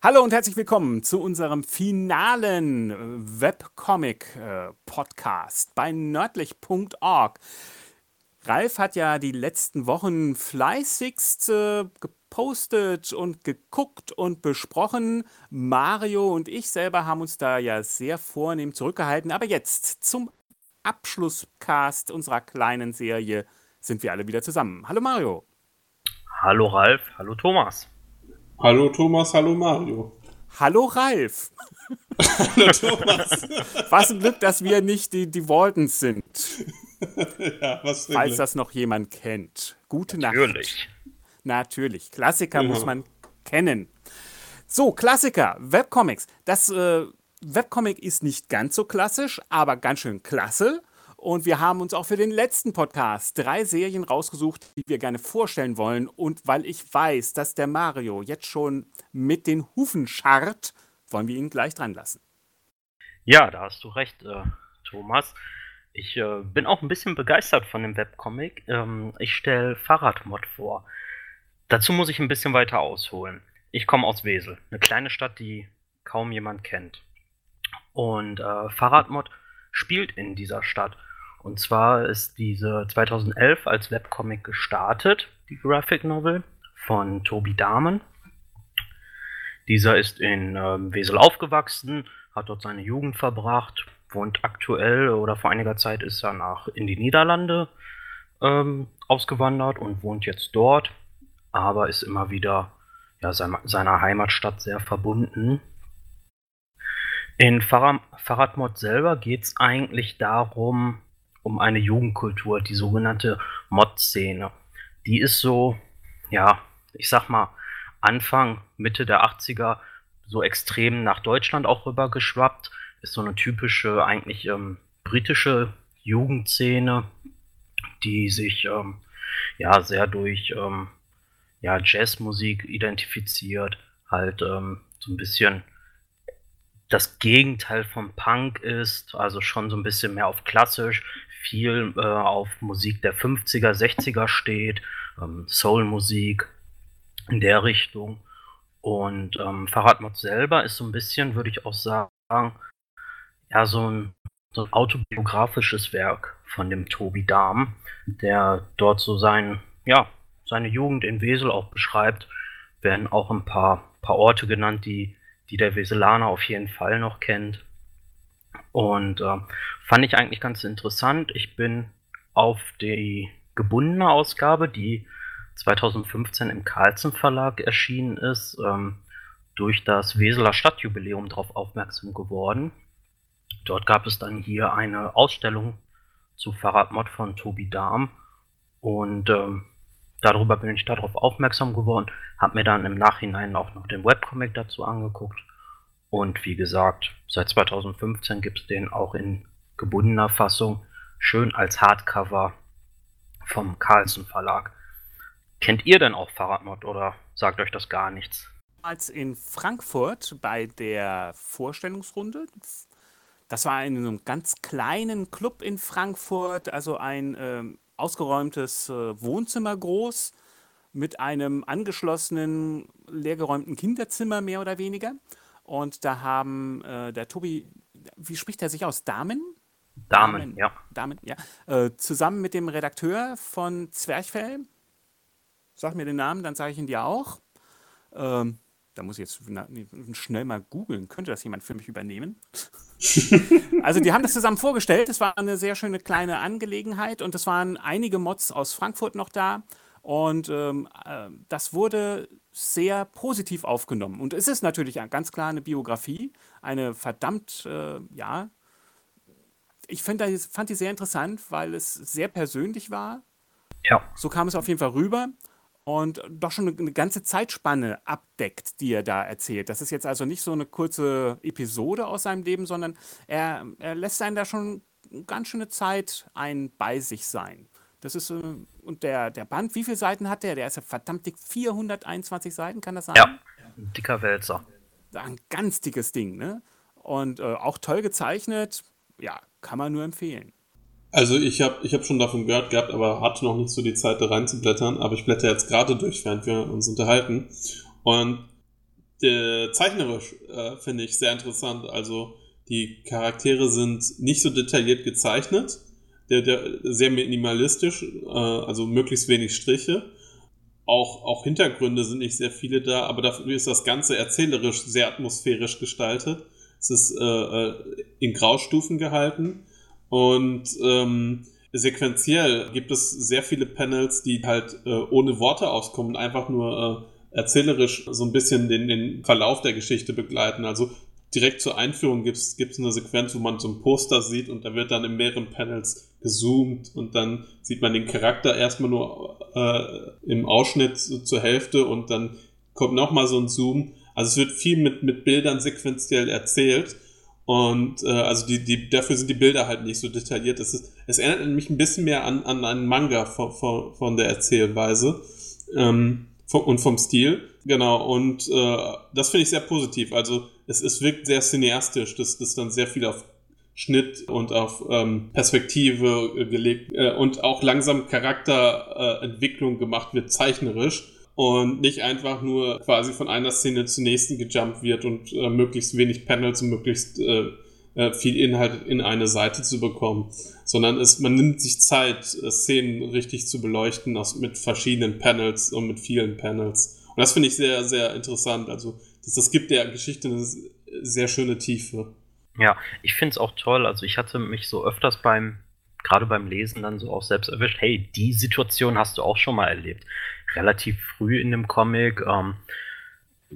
Hallo und herzlich willkommen zu unserem finalen Webcomic-Podcast bei nördlich.org. Ralf hat ja die letzten Wochen fleißigst äh, gepostet und geguckt und besprochen. Mario und ich selber haben uns da ja sehr vornehm zurückgehalten. Aber jetzt zum Abschlusscast unserer kleinen Serie sind wir alle wieder zusammen. Hallo Mario. Hallo Ralf, hallo Thomas. Hallo Thomas, hallo Mario. Hallo Ralf. hallo Thomas. Was ein Glück, dass wir nicht die, die Waltons sind. ja, was Falls das noch jemand kennt. Gute Nacht. Natürlich. Natürlich. Klassiker Ja. muss man kennen. So, Klassiker, Webcomics. Das äh, Webcomic ist nicht ganz so klassisch, aber ganz schön klasse. Und wir haben uns auch für den letzten Podcast drei Serien rausgesucht, die wir gerne vorstellen wollen. Und weil ich weiß, dass der Mario jetzt schon mit den Hufen scharrt, wollen wir ihn gleich dran lassen. Ja, da hast du recht, äh, Thomas. Ich äh, bin auch ein bisschen begeistert von dem Webcomic. Ähm, ich stelle Fahrradmod vor. Dazu muss ich ein bisschen weiter ausholen. Ich komme aus Wesel, eine kleine Stadt, die kaum jemand kennt. Und äh, Fahrradmod spielt in dieser Stadt. Und zwar ist diese 2011 als Webcomic gestartet, die Graphic Novel von Tobi Dahmen. Dieser ist in ähm, Wesel aufgewachsen, hat dort seine Jugend verbracht, wohnt aktuell oder vor einiger Zeit ist er nach in die Niederlande ähm, ausgewandert und wohnt jetzt dort, aber ist immer wieder ja, seiner, seiner Heimatstadt sehr verbunden. In Fahrrad, Fahrradmod selber geht es eigentlich darum, um eine Jugendkultur, die sogenannte Mod-Szene. Die ist so, ja, ich sag mal, Anfang, Mitte der 80er so extrem nach Deutschland auch rübergeschwappt. Ist so eine typische, eigentlich ähm, britische Jugendszene, die sich ähm, ja sehr durch ähm, ja, Jazzmusik identifiziert, halt ähm, so ein bisschen das Gegenteil vom Punk ist, also schon so ein bisschen mehr auf klassisch, viel äh, auf Musik der 50er, 60er steht, ähm, Soul-Musik in der Richtung. Und ähm, Fahrradmod selber ist so ein bisschen, würde ich auch sagen, ja, so ein, so ein autobiografisches Werk von dem Tobi Dahm, der dort so sein, ja, seine Jugend in Wesel auch beschreibt. Werden auch ein paar, paar Orte genannt, die, die der Weselaner auf jeden Fall noch kennt. Und äh, fand ich eigentlich ganz interessant. Ich bin auf die gebundene Ausgabe, die 2015 im Carlsen Verlag erschienen ist, ähm, durch das Weseler Stadtjubiläum darauf aufmerksam geworden. Dort gab es dann hier eine Ausstellung zu Fahrradmod von Tobi Dahm und ähm, darüber bin ich darauf aufmerksam geworden, habe mir dann im Nachhinein auch noch den Webcomic dazu angeguckt und wie gesagt, seit 2015 gibt es den auch in gebundener Fassung, schön als Hardcover vom Carlsen Verlag. Kennt ihr denn auch Fahrradmod oder sagt euch das gar nichts? Als in Frankfurt bei der Vorstellungsrunde, das war in einem ganz kleinen Club in Frankfurt, also ein ähm, ausgeräumtes äh, Wohnzimmer groß mit einem angeschlossenen, leergeräumten Kinderzimmer mehr oder weniger. Und da haben äh, der Tobi, wie spricht er sich aus? Damen? Damen, ja. Damen, ja. Äh, zusammen mit dem Redakteur von Zwerchfell. Sag mir den Namen, dann sage ich ihn dir auch. Ähm, da muss ich jetzt schnell mal googeln. Könnte das jemand für mich übernehmen? also, die haben das zusammen vorgestellt. Es war eine sehr schöne kleine Angelegenheit und es waren einige Mods aus Frankfurt noch da. Und ähm, äh, das wurde sehr positiv aufgenommen. Und es ist natürlich ganz klar eine Biografie, eine verdammt, äh, ja, ich find, fand die sehr interessant, weil es sehr persönlich war. Ja, So kam es auf jeden Fall rüber und doch schon eine, ganze Zeitspanne abdeckt, die er da erzählt. Das ist jetzt also nicht so eine kurze Episode aus seinem Leben, sondern er, er lässt einen da schon eine ganz schöne Zeit ein bei sich sein. Das ist, äh, und der, der Band, wie viele Seiten hat der? Der ist ja verdammt dick, 421 Seiten, kann das sein? ja. Ein dicker Wälzer. Ein ganz dickes Ding, ne? Und äh, auch toll gezeichnet, ja, kann man nur empfehlen. Also ich habe ich hab schon davon gehört gehabt, aber hatte noch nicht so die Zeit, da reinzublättern. Aber ich blätter jetzt gerade durch, während wir uns unterhalten. Und der, zeichnerisch äh, finde ich sehr interessant. Also die Charaktere sind nicht so detailliert gezeichnet, der, der sehr minimalistisch, äh, also möglichst wenig Striche. Auch, auch Hintergründe sind nicht sehr viele da, aber dafür ist das Ganze erzählerisch sehr atmosphärisch gestaltet. Es ist äh, äh in Graustufen gehalten und ähm, sequenziell gibt es sehr viele Panels, die halt äh, ohne Worte auskommen, einfach nur äh, erzählerisch so ein bisschen den, den Verlauf der Geschichte begleiten. Also direkt zur Einführung gibt es eine Sequenz, wo man so ein Poster sieht und da wird dann in mehreren Panels gezoomt und dann sieht man den Charakter erstmal nur äh, im Ausschnitt zur Hälfte und dann kommt nochmal so ein Zoom. Also es wird viel mit, mit Bildern sequenziell erzählt und äh, also die, die, dafür sind die Bilder halt nicht so detailliert. Es, ist, es erinnert mich ein bisschen mehr an, an einen Manga von, von, von der Erzählweise ähm, vom, und vom Stil. Genau, und äh, das finde ich sehr positiv. Also es, es wirkt sehr cineastisch, dass das dann sehr viel auf Schnitt und auf ähm, Perspektive äh, gelegt äh, und auch langsam Charakterentwicklung äh, gemacht wird, zeichnerisch und nicht einfach nur quasi von einer Szene zur nächsten gejumpt wird und äh, möglichst wenig Panels und möglichst äh, viel Inhalt in eine Seite zu bekommen, sondern es, man nimmt sich Zeit, Szenen richtig zu beleuchten aus, mit verschiedenen Panels und mit vielen Panels. Und das finde ich sehr, sehr interessant. Also das, das gibt der Geschichte eine sehr schöne Tiefe. Ja, ich finde es auch toll. Also ich hatte mich so öfters beim gerade beim Lesen dann so auch selbst erwischt, hey, die Situation hast du auch schon mal erlebt relativ früh in dem Comic ähm,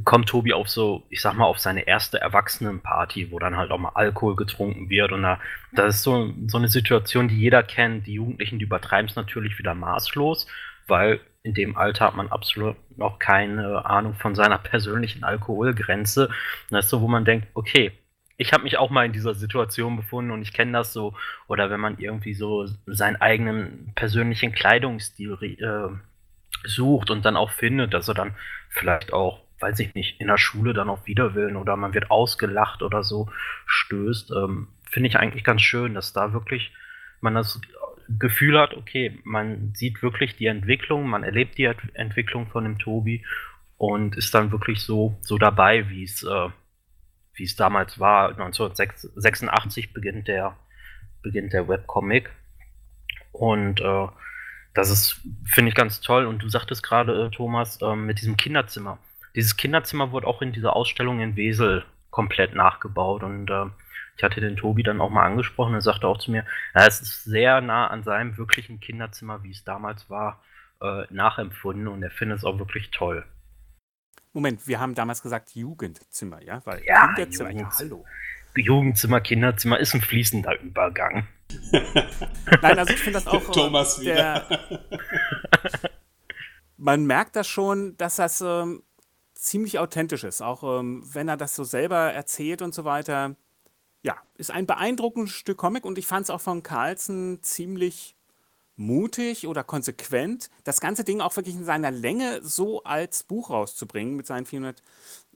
kommt Tobi auf so, ich sag mal, auf seine erste Erwachsenenparty, wo dann halt auch mal Alkohol getrunken wird. Und da, das ist so, so eine Situation, die jeder kennt. Die Jugendlichen, die übertreiben es natürlich wieder maßlos, weil in dem Alter hat man absolut noch keine Ahnung von seiner persönlichen Alkoholgrenze. Und das ist so, wo man denkt, okay, ich habe mich auch mal in dieser Situation befunden und ich kenne das so. Oder wenn man irgendwie so seinen eigenen persönlichen Kleidungsstil äh, sucht und dann auch findet, dass er dann vielleicht auch, weiß ich nicht, in der Schule dann auf Widerwillen oder man wird ausgelacht oder so stößt, ähm, finde ich eigentlich ganz schön, dass da wirklich man das Gefühl hat, okay, man sieht wirklich die Entwicklung, man erlebt die Entwicklung von dem Tobi und ist dann wirklich so, so dabei, wie es äh, wie es damals war. 1986 beginnt der, beginnt der Webcomic. Und äh, das ist, finde ich, ganz toll. Und du sagtest gerade, äh, Thomas, ähm, mit diesem Kinderzimmer. Dieses Kinderzimmer wurde auch in dieser Ausstellung in Wesel komplett nachgebaut. Und äh, ich hatte den Tobi dann auch mal angesprochen. Er sagte auch zu mir, ja, es ist sehr nah an seinem wirklichen Kinderzimmer, wie es damals war, äh, nachempfunden. Und er findet es auch wirklich toll. Moment, wir haben damals gesagt Jugendzimmer, ja? Weil ja, Kinderzimmer, ja, hallo. Jugendzimmer, Kinderzimmer ist ein fließender Übergang. Nein, also ich finde das auch. Thomas äh, wieder. man merkt das schon, dass das ähm, ziemlich authentisch ist. Auch ähm, wenn er das so selber erzählt und so weiter. Ja, ist ein beeindruckendes Stück Comic und ich fand es auch von Carlsen ziemlich mutig oder konsequent, das ganze Ding auch wirklich in seiner Länge so als Buch rauszubringen mit seinen 400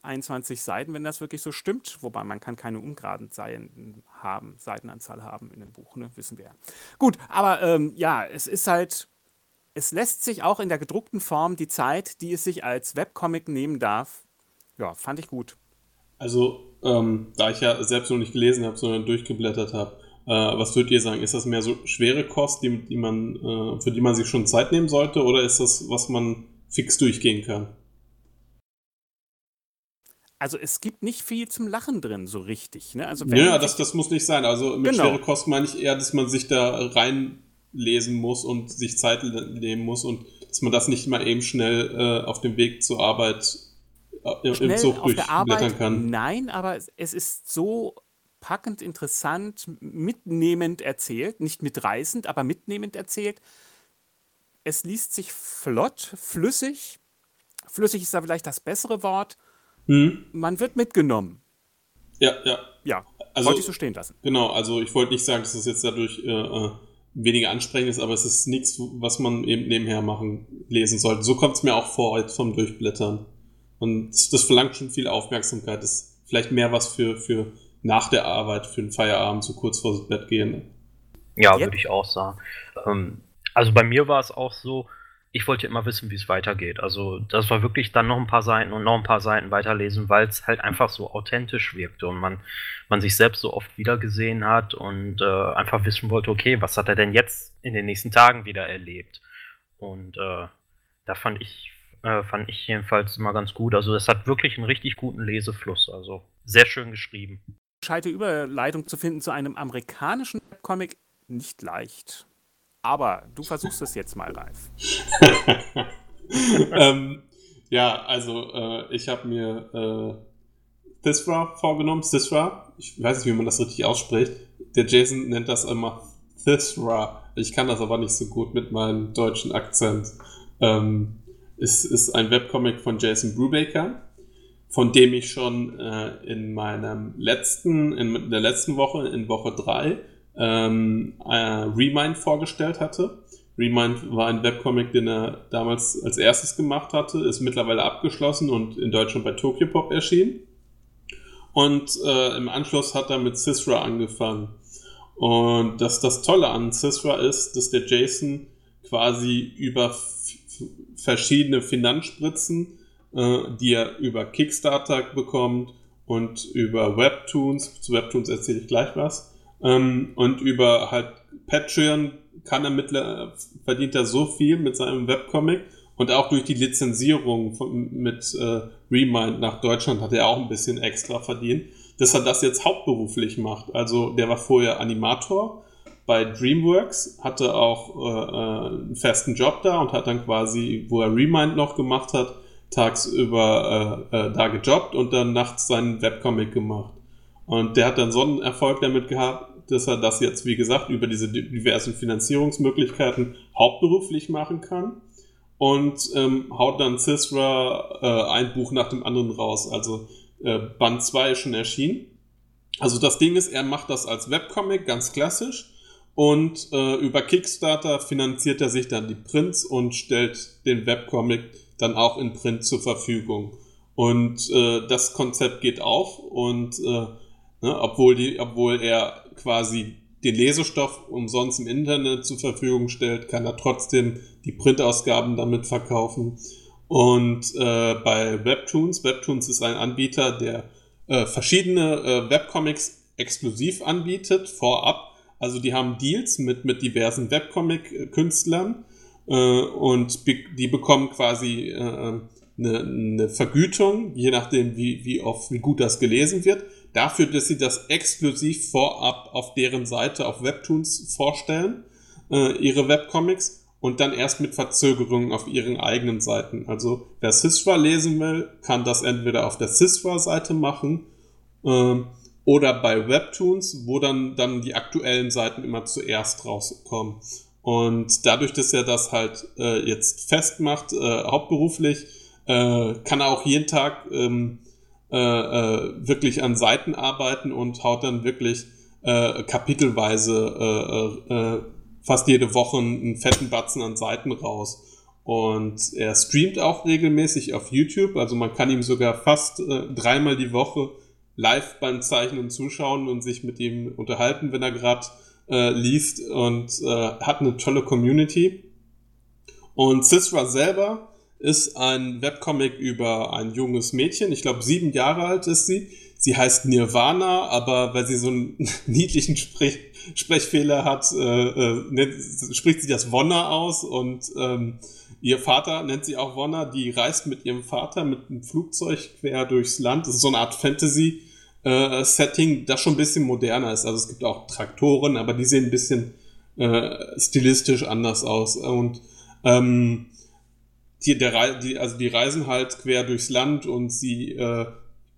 21 Seiten, wenn das wirklich so stimmt. Wobei man kann keine ungeraden Seiten haben, Seitenanzahl haben in dem Buch, ne? wissen wir. Gut, aber ähm, ja, es ist halt, es lässt sich auch in der gedruckten Form die Zeit, die es sich als Webcomic nehmen darf, ja, fand ich gut. Also, ähm, da ich ja selbst noch nicht gelesen habe, sondern durchgeblättert habe, äh, was würdet ihr sagen? Ist das mehr so schwere Kost, die, die man, äh, für die man sich schon Zeit nehmen sollte, oder ist das, was man fix durchgehen kann? also es gibt nicht viel zum Lachen drin, so richtig. Ne? Also ja, das, das muss nicht sein. Also mit genau. schwere Kost meine ich eher, dass man sich da reinlesen muss und sich Zeit nehmen muss und dass man das nicht mal eben schnell äh, auf dem Weg zur Arbeit äh, im Zug durchblättern kann. Nein, aber es ist so packend interessant, mitnehmend erzählt, nicht mitreißend, aber mitnehmend erzählt. Es liest sich flott, flüssig. Flüssig ist da vielleicht das bessere Wort hm. Man wird mitgenommen. Ja, ja. Ja, also, wollte ich so stehen lassen. Genau, also ich wollte nicht sagen, dass es jetzt dadurch äh, äh, weniger anstrengend ist, aber es ist nichts, was man eben nebenher machen, lesen sollte. So kommt es mir auch vor jetzt vom Durchblättern. Und das, das, verlangt schon viel Aufmerksamkeit. Das ist vielleicht mehr was für, für nach der Arbeit, für den Feierabend, so kurz vor das Bett gehen. Ja, ja. würde ich auch sagen. Ähm, also bei mir war es auch so, ich wollte immer wissen, wie es weitergeht. Also das war wirklich dann noch ein paar Seiten und noch ein paar Seiten weiterlesen, weil es halt einfach so authentisch wirkte und man, man sich selbst so oft wiedergesehen hat und äh, einfach wissen wollte, okay, was hat er denn jetzt in den nächsten Tagen wieder erlebt? Und äh, da fand ich, äh, fand ich jedenfalls immer ganz gut. Also es hat wirklich einen richtig guten Lesefluss. Also sehr schön geschrieben. Scheite Überleitung zu finden zu einem amerikanischen Comic nicht leicht. Aber du versuchst es jetzt mal, Ralf. ähm, ja, also äh, ich habe mir äh, Thisra vorgenommen. Thisra, ich weiß nicht, wie man das richtig ausspricht. Der Jason nennt das immer Thisra. Ich kann das aber nicht so gut mit meinem deutschen Akzent. Ähm, es ist ein Webcomic von Jason Brubaker, von dem ich schon äh, in meinem letzten, in der letzten Woche, in Woche 3, ähm, äh, Remind vorgestellt hatte. Remind war ein Webcomic, den er damals als erstes gemacht hatte, ist mittlerweile abgeschlossen und in Deutschland bei Tokyopop erschienen. Und äh, im Anschluss hat er mit Sisra angefangen. Und das, das Tolle an Sisra ist, dass der Jason quasi über verschiedene Finanzspritzen, die er über Kickstarter bekommt und über Webtoons, zu Webtoons erzähle ich gleich was, ähm, und über halt Patreon kann er mittler, verdient er so viel mit seinem Webcomic. Und auch durch die Lizenzierung von, mit äh, Remind nach Deutschland hat er auch ein bisschen extra verdient, dass er das jetzt hauptberuflich macht. Also der war vorher Animator bei DreamWorks, hatte auch äh, äh einen festen Job da und hat dann quasi, wo er Remind noch gemacht hat, tagsüber äh, äh, da gejobbt und dann nachts seinen Webcomic gemacht. Und der hat dann so einen Erfolg damit gehabt, dass er das jetzt, wie gesagt, über diese diversen Finanzierungsmöglichkeiten hauptberuflich machen kann. Und ähm, haut dann Cisra äh, ein Buch nach dem anderen raus. Also äh, Band 2 ist schon erschienen. Also das Ding ist, er macht das als Webcomic, ganz klassisch. Und äh, über Kickstarter finanziert er sich dann die Prints und stellt den Webcomic dann auch in Print zur Verfügung. Und äh, das Konzept geht auf und äh, Ne? Obwohl, die, obwohl er quasi den Lesestoff umsonst im Internet zur Verfügung stellt, kann er trotzdem die Printausgaben damit verkaufen. Und äh, bei Webtoons, Webtoons ist ein Anbieter, der äh, verschiedene äh, Webcomics exklusiv anbietet, vorab. Also die haben Deals mit, mit diversen Webcomic-Künstlern äh, und die bekommen quasi äh, eine, eine Vergütung, je nachdem, wie, wie oft, wie gut das gelesen wird dafür, dass sie das exklusiv vorab auf deren Seite auf Webtoons vorstellen, äh, ihre Webcomics, und dann erst mit Verzögerungen auf ihren eigenen Seiten. Also wer Sysra lesen will, kann das entweder auf der Sysra-Seite machen äh, oder bei Webtoons, wo dann, dann die aktuellen Seiten immer zuerst rauskommen. Und dadurch, dass er das halt äh, jetzt festmacht, äh, hauptberuflich, äh, kann er auch jeden Tag ähm, äh, äh, wirklich an Seiten arbeiten und haut dann wirklich äh, kapitelweise fast jede Woche einen fetten Batzen an Seiten raus. Und er streamt auch regelmäßig auf YouTube, also man kann ihm sogar fast dreimal die Woche live beim Zeichnen zuschauen und sich mit ihm unterhalten, wenn er gerade äh, liest und äh, hat eine tolle Community. Und Cisra selber ist ein Webcomic über ein junges Mädchen. Ich glaube, sieben Jahre alt ist sie. Sie heißt Nirvana, aber weil sie so einen niedlichen Sprech Sprechfehler hat, äh, äh, nennt, spricht sie das Wonna aus und ähm, ihr Vater nennt sie auch Wonna. Die reist mit ihrem Vater mit einem Flugzeug quer durchs Land. Das ist so eine Art Fantasy. Äh, Setting, das schon ein bisschen moderner ist. Also es gibt auch Traktoren, aber die sehen ein bisschen äh, stilistisch anders aus. Und ähm, die, der, die, also die reisen halt quer durchs Land und sie äh,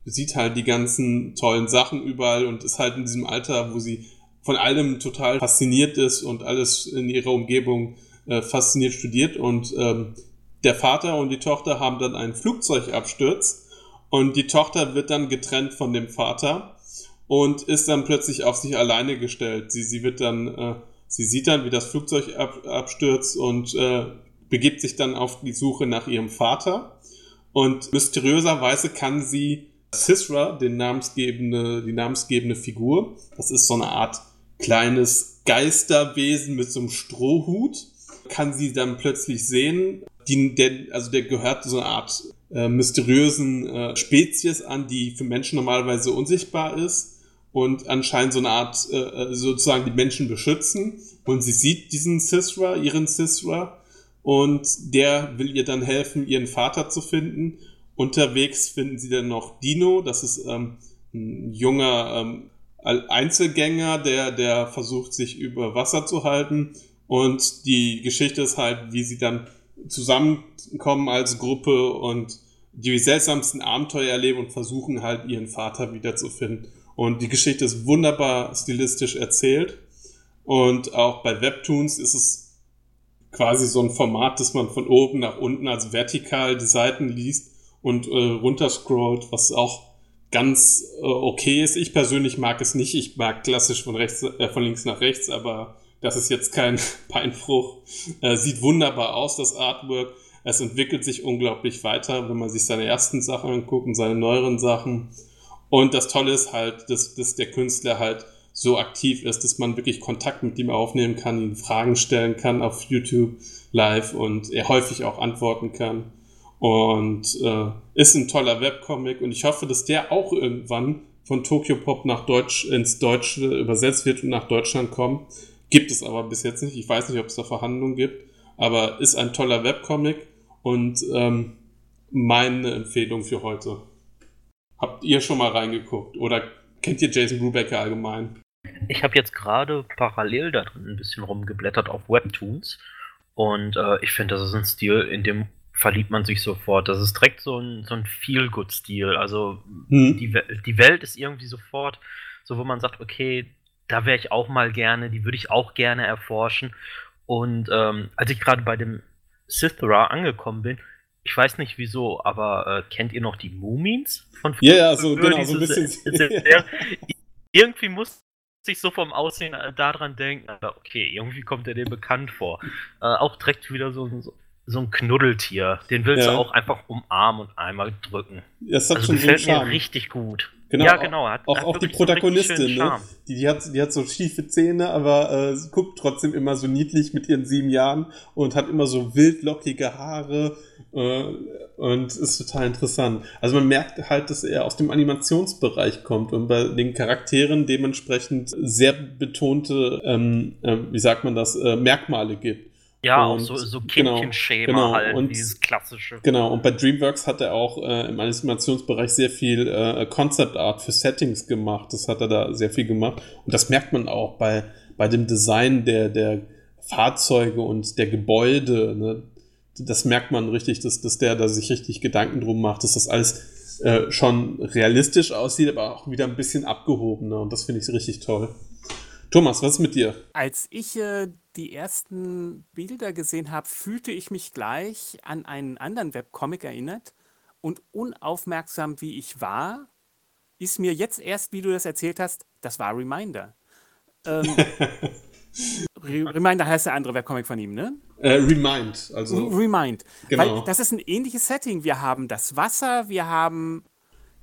sieht halt die ganzen tollen Sachen überall und ist halt in diesem Alter, wo sie von allem total fasziniert ist und alles in ihrer Umgebung äh, fasziniert studiert und ähm, der Vater und die Tochter haben dann einen Flugzeugabsturz und die Tochter wird dann getrennt von dem Vater und ist dann plötzlich auf sich alleine gestellt. Sie, sie wird dann, äh, sie sieht dann, wie das Flugzeug ab, abstürzt und äh, begibt sich dann auf die Suche nach ihrem Vater und mysteriöserweise kann sie Sisra, den namensgebende, die namensgebende Figur, das ist so eine Art kleines Geisterwesen mit so einem Strohhut, kann sie dann plötzlich sehen. Die, der, also der gehört so eine Art äh, mysteriösen äh, Spezies an, die für Menschen normalerweise unsichtbar ist und anscheinend so eine Art äh, äh sozusagen die Menschen beschützen. Und sie sieht diesen Sisra, ihren Sisra, und der will ihr dann helfen, ihren Vater zu finden. Unterwegs finden sie dann noch Dino, das ist ähm, ein junger ähm, Einzelgänger, der, der versucht, sich über Wasser zu halten. Und die Geschichte ist halt, wie sie dann zusammenkommen als Gruppe und die seltsamsten Abenteuer erleben und versuchen halt ihren Vater wiederzufinden. Und die Geschichte ist wunderbar stilistisch erzählt. Und auch bei Webtoons ist es quasi so ein Format, dass man von oben nach unten, also vertikal die Seiten liest und äh, runterscrollt, was auch ganz äh, okay ist. Ich persönlich mag es nicht. Ich mag klassisch von rechts, äh, von links nach rechts, aber das ist jetzt kein Beinbruch. Äh, sieht wunderbar aus, das Artwork. Es entwickelt sich unglaublich weiter, wenn man sich seine ersten Sachen anguckt und seine neueren Sachen. Und das Tolle ist halt, dass, dass der Künstler halt so aktiv ist, dass man wirklich Kontakt mit ihm aufnehmen kann, ihn Fragen stellen kann auf YouTube live und er häufig auch antworten kann. Und äh, ist ein toller Webcomic und ich hoffe, dass der auch irgendwann von Tokyo Pop nach Deutsch ins Deutsche übersetzt wird und nach Deutschland kommt. Gibt es aber bis jetzt nicht. Ich weiß nicht, ob es da Verhandlungen gibt, aber ist ein toller Webcomic und ähm, meine Empfehlung für heute. Habt ihr schon mal reingeguckt oder kennt ihr Jason Brubaker allgemein? Ich habe jetzt gerade parallel da drin ein bisschen rumgeblättert auf Webtoons und äh, ich finde, das ist ein Stil, in dem verliebt man sich sofort. Das ist direkt so ein, so ein Feel-Good-Stil. Also hm. die, die Welt ist irgendwie sofort so, wo man sagt, okay, da wäre ich auch mal gerne, die würde ich auch gerne erforschen. Und ähm, als ich gerade bei dem Sithra angekommen bin, ich weiß nicht wieso, aber äh, kennt ihr noch die Mumins von früher? Ja, yeah, so, genau, so ein bisschen. irgendwie muss ich so vom Aussehen äh, daran denken, okay, irgendwie kommt er dir bekannt vor. Äh, auch direkt wieder so, so, so ein Knuddeltier. Den willst ja. du auch einfach umarmen und einmal drücken. Das hat also schon gefällt so mir richtig gut. Genau, ja, genau. Hat, auch, hat auch die Protagonistin, ne? die, die, hat, die hat so schiefe Zähne, aber äh, guckt trotzdem immer so niedlich mit ihren sieben Jahren und hat immer so wildlockige Haare äh, und ist total interessant. Also man merkt halt, dass er aus dem Animationsbereich kommt und bei den Charakteren dementsprechend sehr betonte, ähm, äh, wie sagt man das, äh, Merkmale gibt. Ja, und, auch so, so Kindchenschema genau, genau, halt, und, dieses klassische. Genau, und bei DreamWorks hat er auch äh, im Animationsbereich sehr viel äh, Concept Art für Settings gemacht. Das hat er da sehr viel gemacht. Und das merkt man auch bei, bei dem Design der, der Fahrzeuge und der Gebäude. Ne? Das merkt man richtig, dass, dass der da sich richtig Gedanken drum macht, dass das alles äh, schon realistisch aussieht, aber auch wieder ein bisschen abgehobener. Und das finde ich richtig toll. Thomas, was ist mit dir? Als ich äh, die ersten Bilder gesehen habe, fühlte ich mich gleich an einen anderen Webcomic erinnert. Und unaufmerksam wie ich war, ist mir jetzt erst, wie du das erzählt hast, das war Reminder. Ähm, Reminder heißt der andere Webcomic von ihm, ne? Äh, Remind, also. Remind. Genau. Weil das ist ein ähnliches Setting. Wir haben das Wasser, wir haben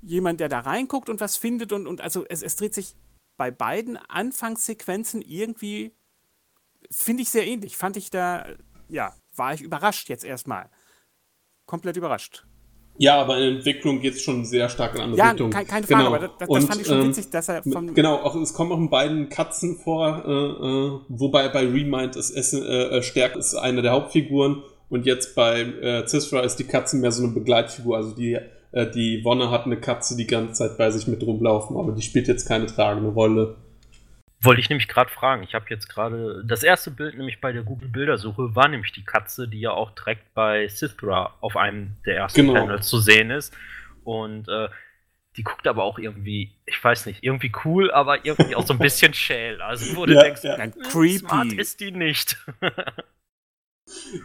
jemand, der da reinguckt und was findet und, und also es, es dreht sich bei beiden Anfangssequenzen irgendwie finde ich sehr ähnlich. Fand ich da, ja, war ich überrascht jetzt erstmal. Komplett überrascht. Ja, aber in Entwicklung geht es schon sehr stark in andere ja, Richtung. Ja, keine, keine Frage, genau. aber das, das, und, fand ich schon ähm, witzig, dass er von. Genau, auch, es kommen auch in beiden Katzen vor, äh, äh, wobei bei Remind ist Essen, äh, Stärk ist eine der Hauptfiguren und jetzt bei äh, Cisra ist die Katze mehr so eine Begleitfigur. Also die, äh, die Wonne hat eine Katze die ganze Zeit bei sich mit rumlaufen, aber die spielt jetzt keine tragende Rolle. Wollte ich nämlich gerade fragen. Ich habe jetzt gerade das erste Bild nämlich bei der Google Bildersuche war nämlich die Katze, die ja auch direkt bei Sithra auf einem der ersten genau. Panels zu sehen ist. Und äh, die guckt aber auch irgendwie, ich weiß nicht, irgendwie cool, aber irgendwie auch so ein bisschen schäl. Also wo du ja, denkst, ja. Hm, creepy. smart ist die nicht.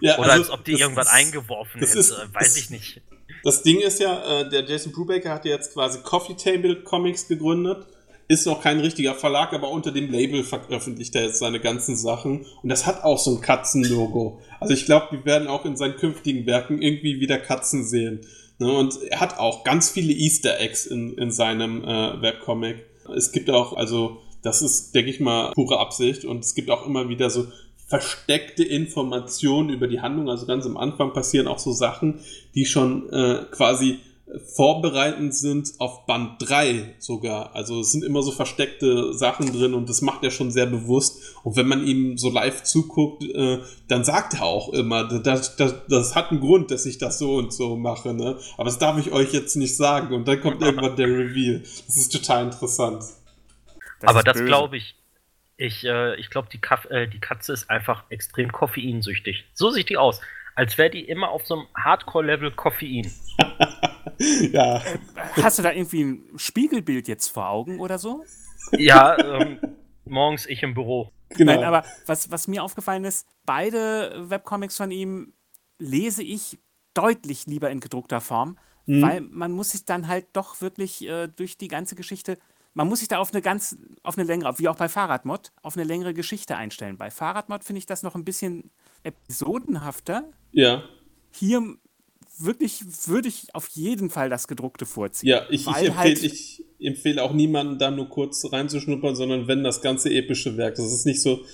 ja, Oder also, als ob die irgendwas ist, eingeworfen hätte, ist, weiß das, ich nicht. Das Ding ist ja, äh, der Jason Brubaker hat ja jetzt quasi Coffee Table Comics gegründet ist noch kein richtiger Verlag, aber unter dem Label veröffentlicht er jetzt seine ganzen Sachen. Und das hat auch so ein Katzenlogo. Also ich glaube, wir werden auch in seinen künftigen Werken irgendwie wieder Katzen sehen. Ne? Und er hat auch ganz viele Easter Eggs in, in seinem äh, Webcomic. Es gibt auch, also das ist, denke ich mal, pure Absicht. Und es gibt auch immer wieder so versteckte Informationen über die Handlung. Also ganz am Anfang passieren auch so Sachen, die schon äh, quasi vorbereitend sind auf Band 3 sogar. Also es sind immer so versteckte Sachen drin und das macht er schon sehr bewusst. Und wenn man ihm so live zuguckt, äh, dann sagt er auch immer, das, das, das hat einen Grund, dass ich das so und so mache. Ne? Aber das darf ich euch jetzt nicht sagen. Und dann kommt irgendwann der Reveal. Das ist total interessant. Das Aber das glaube ich, ich, äh, ich glaube, die, äh, die Katze ist einfach extrem koffeinsüchtig. So sieht die aus. Als wäre die immer auf so einem Hardcore-Level Koffein. ja. Hast du da irgendwie ein Spiegelbild jetzt vor Augen oder so? Ja, ähm, morgens ich im Büro. Genau. Nein, aber was, was mir aufgefallen ist, beide Webcomics von ihm lese ich deutlich lieber in gedruckter Form, mhm. weil man muss sich dann halt doch wirklich äh, durch die ganze Geschichte man muss sich da auf eine ganz, auf eine längere, wie auch bei Fahrradmod, auf eine längere Geschichte einstellen. Bei Fahrradmod finde ich das noch ein bisschen episodenhafter. Ja. Hier wirklich würde ich auf jeden Fall das gedruckte vorziehen. Ja, ich, ich empfehle halt ich empfehle auch niemanden da nur kurz reinzuschnuppern, sondern wenn das ganze epische Werk. Das ist nicht so,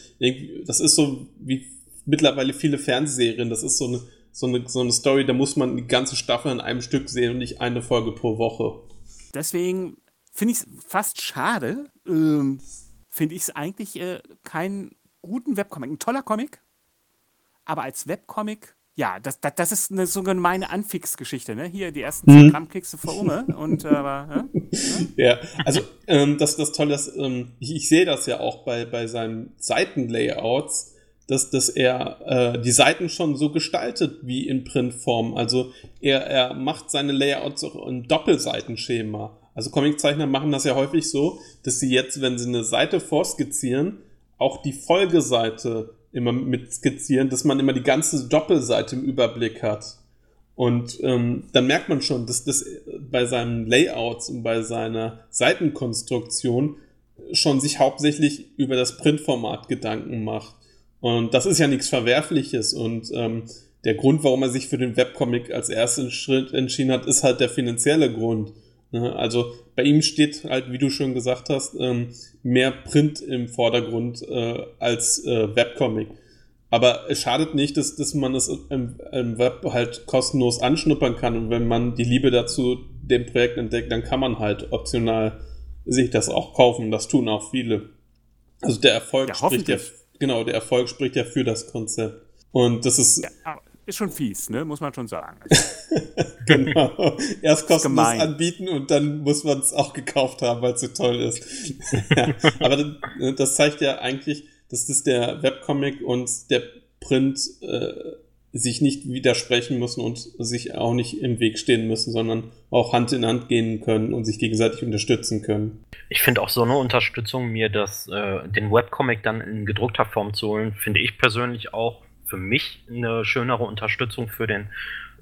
das ist so wie mittlerweile viele Fernsehserien. Das ist so eine, so eine, so eine Story, da muss man die ganze Staffel in einem Stück sehen und nicht eine Folge pro Woche. Deswegen finde ich es fast schade. Ähm, finde ich es eigentlich äh, keinen guten Webcomic. Ein toller Comic, aber als Webcomic, ja, das, das, das ist eine so gemeine Anfix-Geschichte, ne? Hier, die ersten 10 mhm. Gramm kriegst du vor Ume und äh, aber, ja? ja, also ähm, das, das Tolle ist, ähm, ich, ich sehe das ja auch bei, bei seinen Seitenlayouts, dass, dass er äh, die Seiten schon so gestaltet wie in Printform. Also er, er macht seine Layouts auch in Doppelseitenschema. Also Comiczeichner machen das ja häufig so, dass sie jetzt, wenn sie eine Seite vorskizzieren, auch die Folgeseite immer mit skizzieren, dass man immer die ganze Doppelseite im Überblick hat. Und ähm, dann merkt man schon, dass das bei seinen Layouts und bei seiner Seitenkonstruktion schon sich hauptsächlich über das Printformat Gedanken macht. Und das ist ja nichts Verwerfliches. Und ähm, der Grund, warum er sich für den Webcomic als ersten Schritt entschieden hat, ist halt der finanzielle Grund. Ne? Also bei ihm steht halt, wie du schon gesagt hast, ähm, mehr Print im Vordergrund äh, als äh, Webcomic. Aber es schadet nicht, dass, dass man es im, im, Web halt kostenlos anschnuppern kann. Und wenn man die Liebe dazu dem Projekt entdeckt, dann kann man halt optional sich das auch kaufen. Das tun auch viele. Also der Erfolg ja, spricht ja, genau, der Erfolg spricht ja für das Konzept. Und das ist. Ja, ist schon fies, ne? Muss man schon sagen. genau. Erst kostenlos anbieten und dann muss man es auch gekauft haben, weil es so toll ist. ja. Aber das zeigt ja eigentlich, dass das der Webcomic und der Print äh, sich nicht widersprechen müssen und sich auch nicht im Weg stehen müssen, sondern auch Hand in Hand gehen können und sich gegenseitig unterstützen können. Ich finde auch so eine Unterstützung, mir das, äh, den Webcomic dann in gedruckter Form zu holen, finde ich persönlich auch für mich eine schönere Unterstützung für den,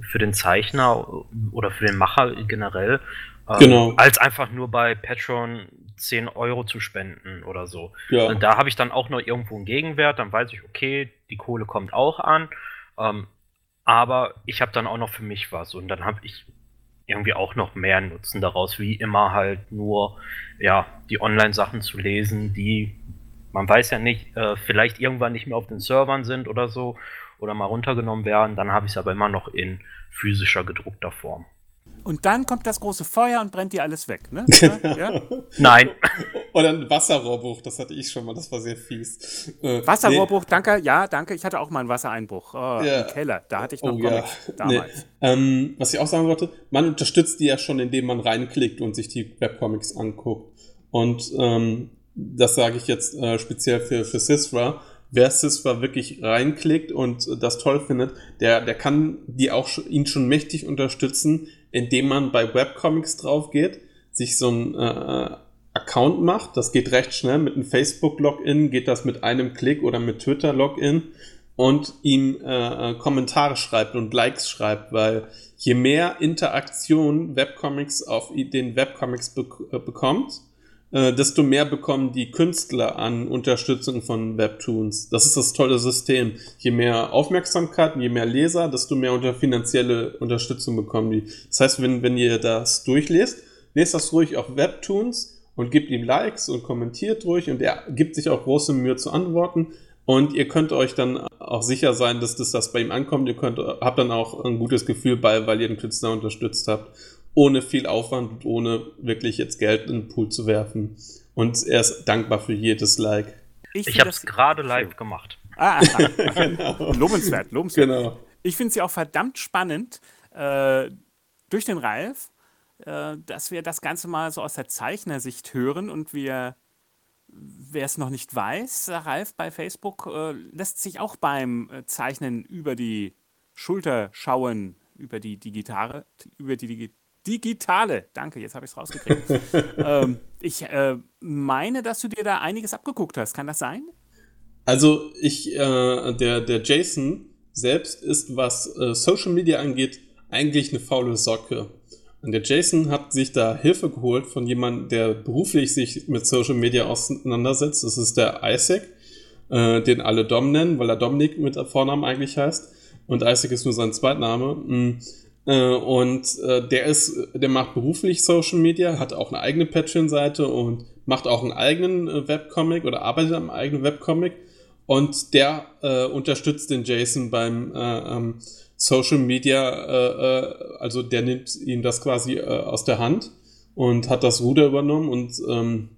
für den Zeichner oder für den Macher generell, ähm, genau. als einfach nur bei Patreon 10 Euro zu spenden oder so. Ja. Und da habe ich dann auch noch irgendwo einen Gegenwert, dann weiß ich, okay, die Kohle kommt auch an, ähm, aber ich habe dann auch noch für mich was und dann habe ich irgendwie auch noch mehr Nutzen daraus, wie immer halt nur ja die Online-Sachen zu lesen, die man weiß ja nicht, äh, vielleicht irgendwann nicht mehr auf den Servern sind oder so oder mal runtergenommen werden, dann habe ich es aber immer noch in physischer gedruckter Form. Und dann kommt das große Feuer und brennt dir alles weg, ne? ja? Nein. Oder ein Wasserrohrbruch, das hatte ich schon mal, das war sehr fies. Äh, Wasserrohrbruch, nee. danke, ja, danke. Ich hatte auch mal einen Wassereinbruch oh, ja. im Keller. Da hatte ich noch oh, Comics ja. damals. Nee. Ähm, was ich auch sagen wollte, man unterstützt die ja schon, indem man reinklickt und sich die Webcomics anguckt. Und ähm, das sage ich jetzt äh, speziell für, für Sysra, wer Sysra wirklich reinklickt und das toll findet, der, der kann die auch ihn schon mächtig unterstützen, indem man bei Webcomics drauf geht, sich so ein äh, Account macht. Das geht recht schnell. Mit einem Facebook-Login geht das mit einem Klick oder mit Twitter-Login und ihm äh, Kommentare schreibt und Likes schreibt, weil je mehr Interaktion Webcomics auf den Webcomics be äh, bekommt, äh, desto mehr bekommen die Künstler an Unterstützung von Webtoons. Das ist das tolle System. Je mehr Aufmerksamkeit, je mehr Leser, desto mehr unter finanzielle Unterstützung bekommen die. Das heißt, wenn, wenn ihr das durchlest, lest das ruhig auf Webtoons und gebt ihm Likes und kommentiert ruhig und er gibt sich auch große Mühe zu antworten. Und ihr könnt euch dann auch sicher sein, dass das, das bei ihm ankommt. Ihr könnt, habt dann auch ein gutes Gefühl bei, weil ihr den Künstler unterstützt habt. Ohne viel Aufwand und ohne wirklich jetzt Geld in den Pool zu werfen. Und er ist dankbar für jedes Like. Ich, ich habe es gerade live gemacht. Ah, genau. lobenswert, lobenswert. Genau. Ich finde es ja auch verdammt spannend, äh, durch den Ralf, äh, dass wir das Ganze mal so aus der Zeichnersicht hören und wir wer es noch nicht weiß, Ralf bei Facebook äh, lässt sich auch beim äh, Zeichnen über die Schulter schauen, über die digitale, über die digitale, danke, jetzt habe ich es rausgekriegt. ähm, ich äh, meine, dass du dir da einiges abgeguckt hast. Kann das sein? Also ich, äh, der, der Jason selbst ist, was äh, Social Media angeht, eigentlich eine faule Socke. Und der Jason hat sich da Hilfe geholt von jemandem, der beruflich sich mit Social Media auseinandersetzt. Das ist der Isaac, äh, den alle Dom nennen, weil er Dominik mit Vornamen eigentlich heißt. Und Isaac ist nur sein Zweitname. Äh, und äh, der ist, der macht beruflich Social Media, hat auch eine eigene Patreon-Seite und macht auch einen eigenen äh, Webcomic oder arbeitet am eigenen Webcomic. Und der äh, unterstützt den Jason beim äh, ähm, Social Media, äh, äh, also der nimmt ihm das quasi äh, aus der Hand und hat das Ruder übernommen und ähm,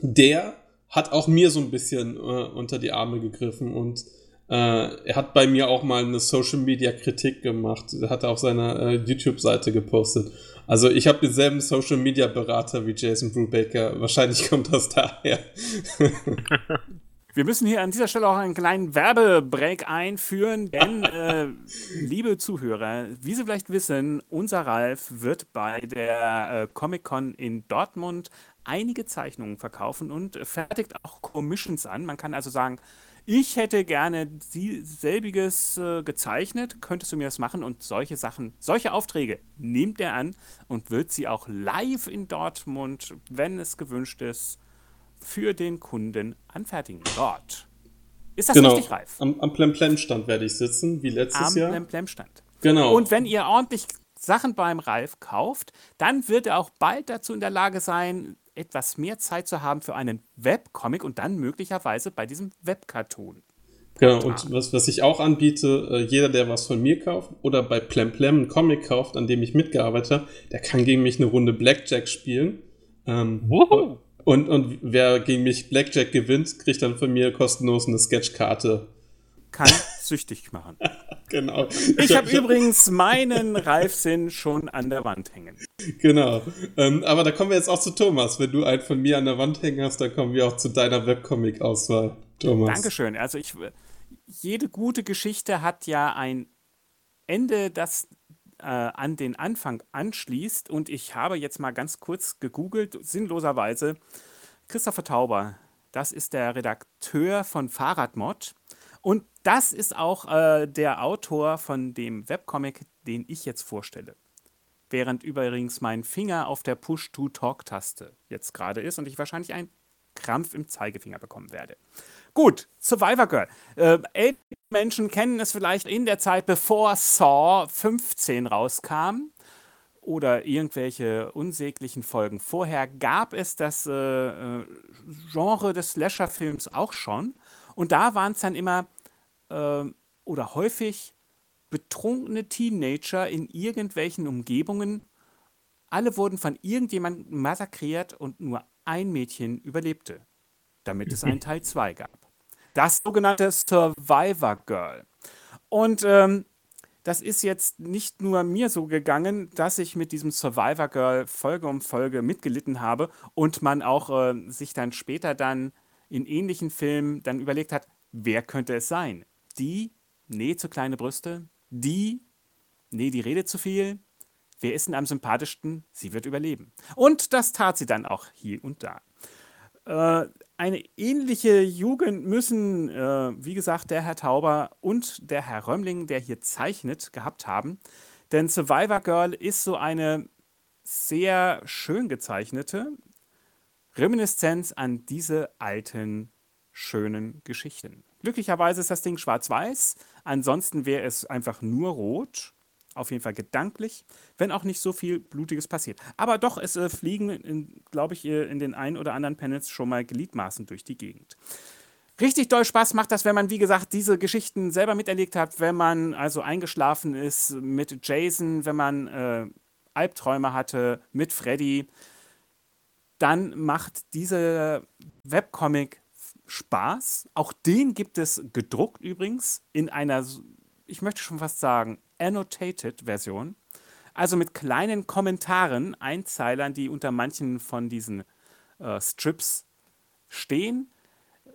der hat auch mir so ein bisschen äh, unter die Arme gegriffen und er hat bei mir auch mal eine Social Media Kritik gemacht. Er hat auf seiner äh, YouTube-Seite gepostet. Also ich habe denselben Social Media Berater wie Jason Brubaker. Wahrscheinlich kommt das daher. Wir müssen hier an dieser Stelle auch einen kleinen Werbebreak einführen, denn, äh, liebe Zuhörer, wie Sie vielleicht wissen, unser Ralf wird bei der äh, Comic-Con in Dortmund einige Zeichnungen verkaufen und fertigt auch Commissions an. Man kann also sagen, ich hätte gerne selbiges äh, gezeichnet, könntest du mir das machen? Und solche Sachen, solche Aufträge nimmt er an und wird sie auch live in Dortmund, wenn es gewünscht ist, für den Kunden anfertigen. Dort. Ist das genau. richtig, Ralf? Am, am Plemplem-Stand werde ich sitzen, wie letztes am Jahr. Am Plemplem-Stand. Genau. Und wenn ihr ordentlich Sachen beim Ralf kauft, dann wird er auch bald dazu in der Lage sein, etwas mehr Zeit zu haben für einen Webcomic und dann möglicherweise bei diesem Webcartoon. Genau, und was, was ich auch anbiete, äh, jeder, der was von mir kauft oder bei Plemplem einen Comic kauft, an dem ich mitgearbeitet habe, der kann gegen mich eine Runde Blackjack spielen. Ähm, wow. Und, und wer gegen mich Blackjack gewinnt, kriegt dann von mir kostenlos eine Sketchkarte. Kann süchtig machen. Genau. Ich, habe hab, übrigens meinen Reifsinn schon an der Wand hängen. Genau. Ähm, aber da kommen wir jetzt auch zu Thomas. Wenn du einen von mir an der Wand hängen hast, dann kommen wir auch zu deiner Webcomic-Auswahl. Thomas. Dankeschön. Also ich, jede gute Geschichte hat ja ein Ende, das äh, an den Anfang anschließt. Und ich habe jetzt mal ganz kurz gegoogelt, sinnloserweise. Christopher Tauber, das ist der Redakteur von Fahrradmod. Und das ist auch äh, der Autor von dem Webcomic, den ich jetzt vorstelle. Während übrigens mein Finger auf der Push-to-Talk-Taste jetzt gerade ist und ich wahrscheinlich einen Krampf im Zeigefinger bekommen werde. Gut, Survivor Girl. Äh, Menschen kennen es vielleicht in der Zeit, bevor Saw 15 rauskam oder irgendwelche unsäglichen Folgen vorher, gab es das äh, äh Genre des Slasher-Films auch schon. Und da waren es dann immer äh, oder häufig betrunkene Teenager in irgendwelchen Umgebungen. Alle wurden von irgendjemandem massakriert und nur ein Mädchen überlebte, damit es einen Teil 2 gab. Das sogenannte Survivor Girl. Und ähm, das ist jetzt nicht nur mir so gegangen, dass ich mit diesem Survivor Girl Folge um Folge mitgelitten habe und man auch äh, sich dann später dann in ähnlichen Filmen dann überlegt hat, wer könnte es sein? Die, nee, zu kleine Brüste, die, nee, die redet zu viel, wer ist denn am sympathischsten? Sie wird überleben. Und das tat sie dann auch hier und da. Äh, eine ähnliche Jugend müssen, äh, wie gesagt, der Herr Tauber und der Herr Römmling, der hier zeichnet, gehabt haben. Denn Survivor Girl ist so eine sehr schön gezeichnete Reminiszenz an diese alten, schönen Geschichten. Glücklicherweise ist das Ding schwarz-weiß, ansonsten wäre es einfach nur rot auf jeden Fall gedanklich, wenn auch nicht so viel Blutiges passiert. Aber doch, es äh, fliegen, glaube ich, in den ein oder anderen Panels schon mal Gliedmaßen durch die Gegend. Richtig doll Spaß macht das, wenn man, wie gesagt, diese Geschichten selber miterlebt hat, wenn man also eingeschlafen ist mit Jason, wenn man äh, Albträume hatte mit Freddy, dann macht diese Webcomic Spaß. Auch den gibt es gedruckt übrigens in einer, ich möchte schon fast sagen, annotated Version. Also mit kleinen Kommentaren, Einzeilern, die unter manchen von diesen äh, Strips stehen.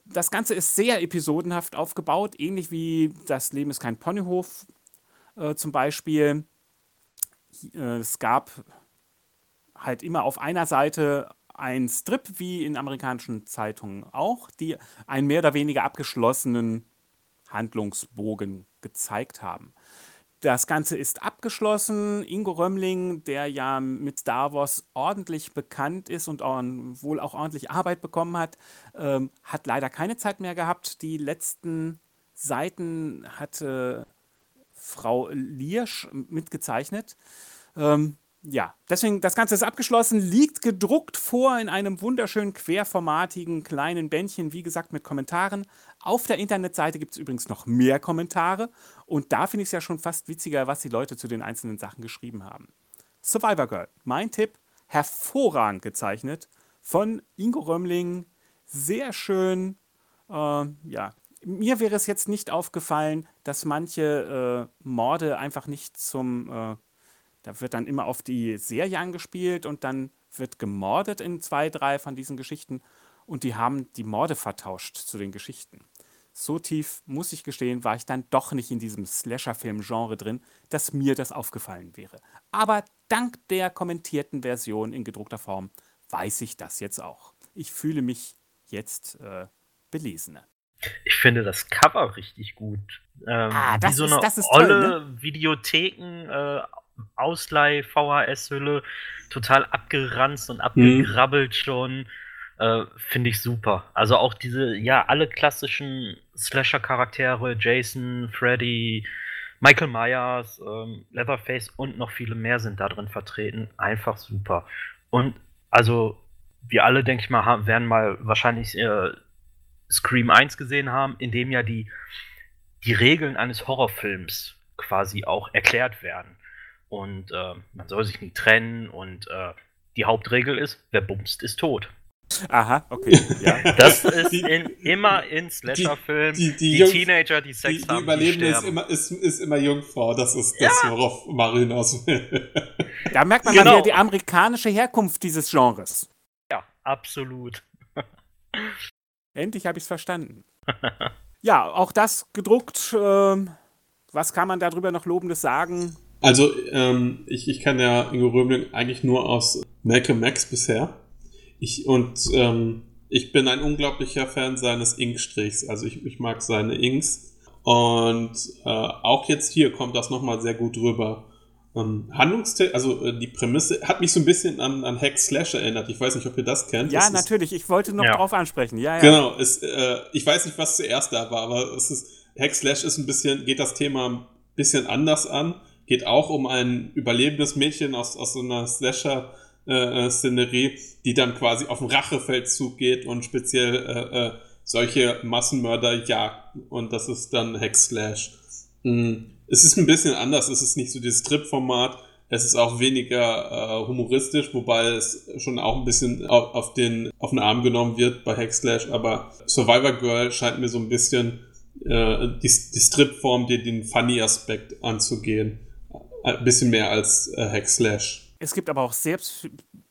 Das Ganze ist sehr episodenhaft aufgebaut, ähnlich wie Das Leben ist kein Ponyhof äh, zum Beispiel. Äh, es gab halt immer auf einer Seite ein Strip, wie in amerikanischen Zeitungen auch, die einen mehr oder weniger abgeschlossenen Handlungsbogen gezeigt haben. Das Ganze ist abgeschlossen. Ingo Römmling, der ja mit Star Wars ordentlich bekannt ist und auch, wohl auch ordentlich Arbeit bekommen hat, ähm, hat leider keine Zeit mehr gehabt. Die letzten Seiten hatte Frau Liersch mitgezeichnet. Ähm, ja, deswegen, das Ganze ist abgeschlossen, liegt gedruckt vor in einem wunderschönen querformatigen kleinen Bändchen, wie gesagt, mit Kommentaren. Auf der Internetseite gibt es übrigens noch mehr Kommentare und da finde ich es ja schon fast witziger, was die Leute zu den einzelnen Sachen geschrieben haben. Survivor Girl, mein Tipp, hervorragend gezeichnet von Ingo Römmling, sehr schön, äh, ja. Mir wäre es jetzt nicht aufgefallen, dass manche äh, Morde einfach nicht zum äh, da wird dann immer auf die Serie angespielt und dann wird gemordet in zwei, drei von diesen Geschichten und die haben die Morde vertauscht zu den Geschichten. So tief, muss ich gestehen, war ich dann doch nicht in diesem Slasher-Film-Genre drin, dass mir das aufgefallen wäre. Aber dank der kommentierten Version in gedruckter Form weiß ich das jetzt auch. Ich fühle mich jetzt äh, belesener. Ich finde das Cover richtig gut. Ähm, ah, das, wie so ist, das ist olle toll, ne? Videotheken äh, Ausleih VHS-Hülle, total abgeranzt und abgegrabbelt mhm. schon. Äh, Finde ich super. Also auch diese, ja, alle klassischen Slasher-Charaktere, Jason, Freddy, Michael Myers, ähm, Leatherface und noch viele mehr sind da drin vertreten. Einfach super. Und also, wir alle, denke ich mal, haben, werden mal wahrscheinlich äh, Scream 1 gesehen haben, in dem ja die, die Regeln eines Horrorfilms quasi auch erklärt werden. Und äh, man soll sich nie trennen und äh, die Hauptregel ist, wer bumst, ist tot. Aha, okay. Ja. Das ist in, immer in Slasher-Filmen. Die, die, die, die Teenager, die Sex die, haben, die Überlebende ist immer, ist, ist immer Jungfrau. Das ist ja. das, worauf Mario hinaus will. Da merkt man genau. mal die amerikanische Herkunft dieses Genres. Ja, absolut. Endlich habe ich es verstanden. ja, auch das gedruckt. Äh, was kann man darüber noch Lobendes sagen? Also, ähm, ich, ich kann ja Ingo Römling eigentlich nur aus Malcolm Max bisher. Ich, und ähm, ich bin ein unglaublicher Fan seines Inkstrichs. Also ich, ich mag seine Inks. Und äh, auch jetzt hier kommt das nochmal sehr gut rüber. Ähm, Handlungstext, also äh, die Prämisse hat mich so ein bisschen an, an Hack Slash erinnert. Ich weiß nicht, ob ihr das kennt. Ja, das natürlich. ich wollte noch ja. drauf ansprechen. Ja, ja. Genau. Es, äh, ich weiß nicht, was zuerst da war, aber es ist Hack Slash ist ein bisschen geht das Thema ein bisschen anders an geht auch um ein überlebendes Mädchen aus, aus so einer Slasher-Szenerie, äh, die dann quasi auf den Rachefeldzug geht und speziell äh, äh, solche Massenmörder jagt. Und das ist dann Hexslash. Mhm. Es ist ein bisschen anders, es ist nicht so dieses Strip-Format. Es ist auch weniger äh, humoristisch, wobei es schon auch ein bisschen auf, auf, den, auf den Arm genommen wird bei Hexslash. Aber Survivor Girl scheint mir so ein bisschen äh, die, die Strip-Form, den Funny-Aspekt anzugehen. Ein bisschen mehr als äh, Hackslash. Es gibt aber auch sehr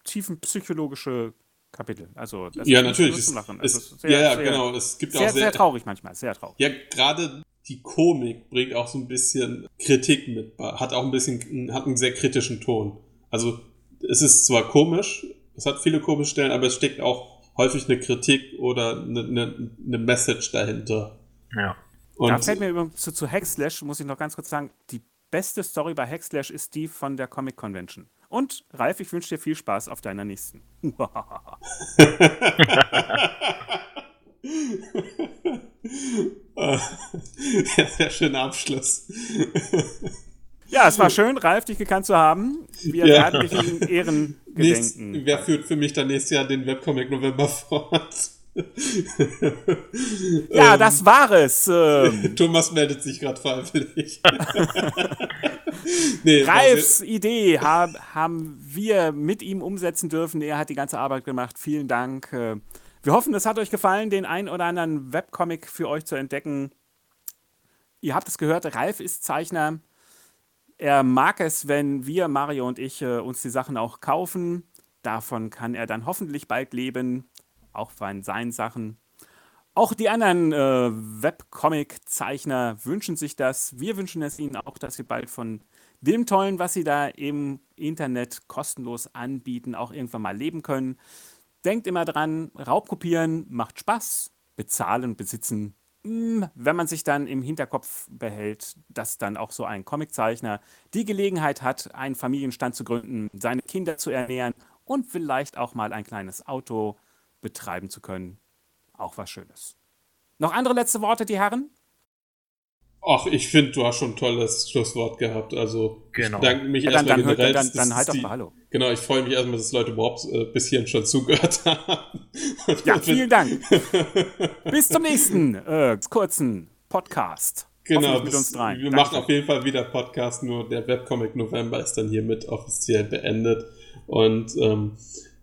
tiefen psychologische Kapitel. Also das ja, natürlich. Es, also es, sehr, ja, ja, sehr, genau. Es gibt sehr, auch sehr, sehr traurig manchmal, sehr traurig. Ja, gerade die Komik bringt auch so ein bisschen Kritik mit, hat auch ein bisschen, hat einen sehr kritischen Ton. Also es ist zwar komisch, es hat viele komische Stellen, aber es steckt auch häufig eine Kritik oder eine, eine, eine Message dahinter. Ja. Und da fällt mir übrigens zu, zu Hackslash, muss ich noch ganz kurz sagen, die beste Story bei Hackslash ist die von der Comic Convention. Und Ralf, ich wünsche dir viel Spaß auf deiner nächsten. Sehr schöner Abschluss. Ja, es war schön, Ralf, dich gekannt zu haben. Wir ja. werden dich in Ehren gedenken. Nächst, wer führt für mich dann nächstes Jahr den Webcomic November fort? Ja, ähm, das war es. Ähm. Thomas meldet sich gerade freiwillig. nee, Ralfs Idee hab, haben wir mit ihm umsetzen dürfen. Er hat die ganze Arbeit gemacht. Vielen Dank. Äh, wir hoffen, es hat euch gefallen, den ein oder anderen Webcomic für euch zu entdecken. Ihr habt es gehört, Ralf ist Zeichner. Er mag es, wenn wir, Mario und ich, äh, uns die Sachen auch kaufen. Davon kann er dann hoffentlich bald leben, auch von seinen Sachen. Auch die anderen äh, Webcomic-Zeichner wünschen sich das. Wir wünschen es ihnen auch, dass sie bald von dem Tollen, was sie da im Internet kostenlos anbieten, auch irgendwann mal leben können. Denkt immer dran, Raubkopieren macht Spaß, bezahlen, besitzen. Hm, wenn man sich dann im Hinterkopf behält, dass dann auch so ein Comiczeichner die Gelegenheit hat, einen Familienstand zu gründen, seine Kinder zu ernähren und vielleicht auch mal ein kleines Auto betreiben zu können. Auch was Schönes. Noch andere letzte Worte, die Herren? Ach, ich finde, du hast schon ein tolles Schlusswort gehabt. Also, genau. ich danke mich ja, erstmal dann, generell. Dann, dann, dann halt doch mal Hallo. Genau, ich freue mich erstmal, dass Leute überhaupt äh, bis hierhin schon zugehört haben. ja, vielen Dank. bis zum nächsten äh, kurzen Podcast. Genau, mit uns drei. wir Danke. machen auf jeden Fall wieder Podcast, nur der Webcomic November ist dann hiermit offiziell beendet. Und ähm,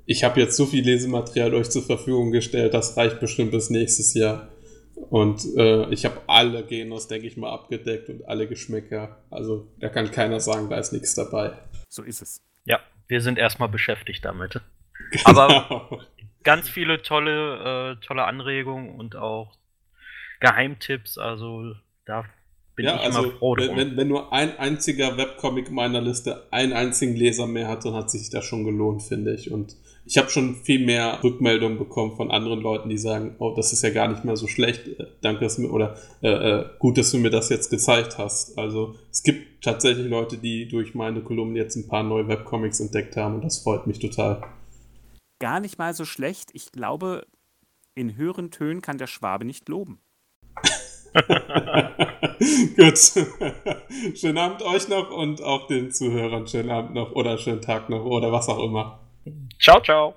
ich habe jetzt so viel Lesematerial euch zur Verfügung gestellt, das reicht bestimmt bis nächstes Jahr. Und äh, ich habe alle Genos, denke ich mal, abgedeckt und alle Geschmäcker. Also da kann keiner sagen, da ist nichts dabei. So ist es. Ja, wir sind erstmal beschäftigt damit. Genau. Aber ganz viele tolle, äh, tolle Anregungen und auch Geheimtipps. Also da bin ja, ich also, immer froh drum. Wenn, wenn nur ein einziger Webcomic meiner Liste einen einzigen Leser mehr hat, dann hat sich das schon gelohnt, finde ich. Und ich habe schon viel mehr Rückmeldungen bekommen von anderen Leuten, die sagen, oh, das ist ja gar nicht mehr so schlecht, äh, danke dass mir oder äh, äh, gut, dass du mir das jetzt gezeigt hast. Also es gibt tatsächlich Leute, die durch meine Kolumnen jetzt ein paar neue Webcomics entdeckt haben und das freut mich total. Gar nicht mal so schlecht. Ich glaube, in höheren Tönen kann der Schwabe nicht loben. Gut. schönen Abend euch noch und auch den Zuhörern schönen Abend noch oder schönen Tag noch oder was auch immer. Tchau, tchau.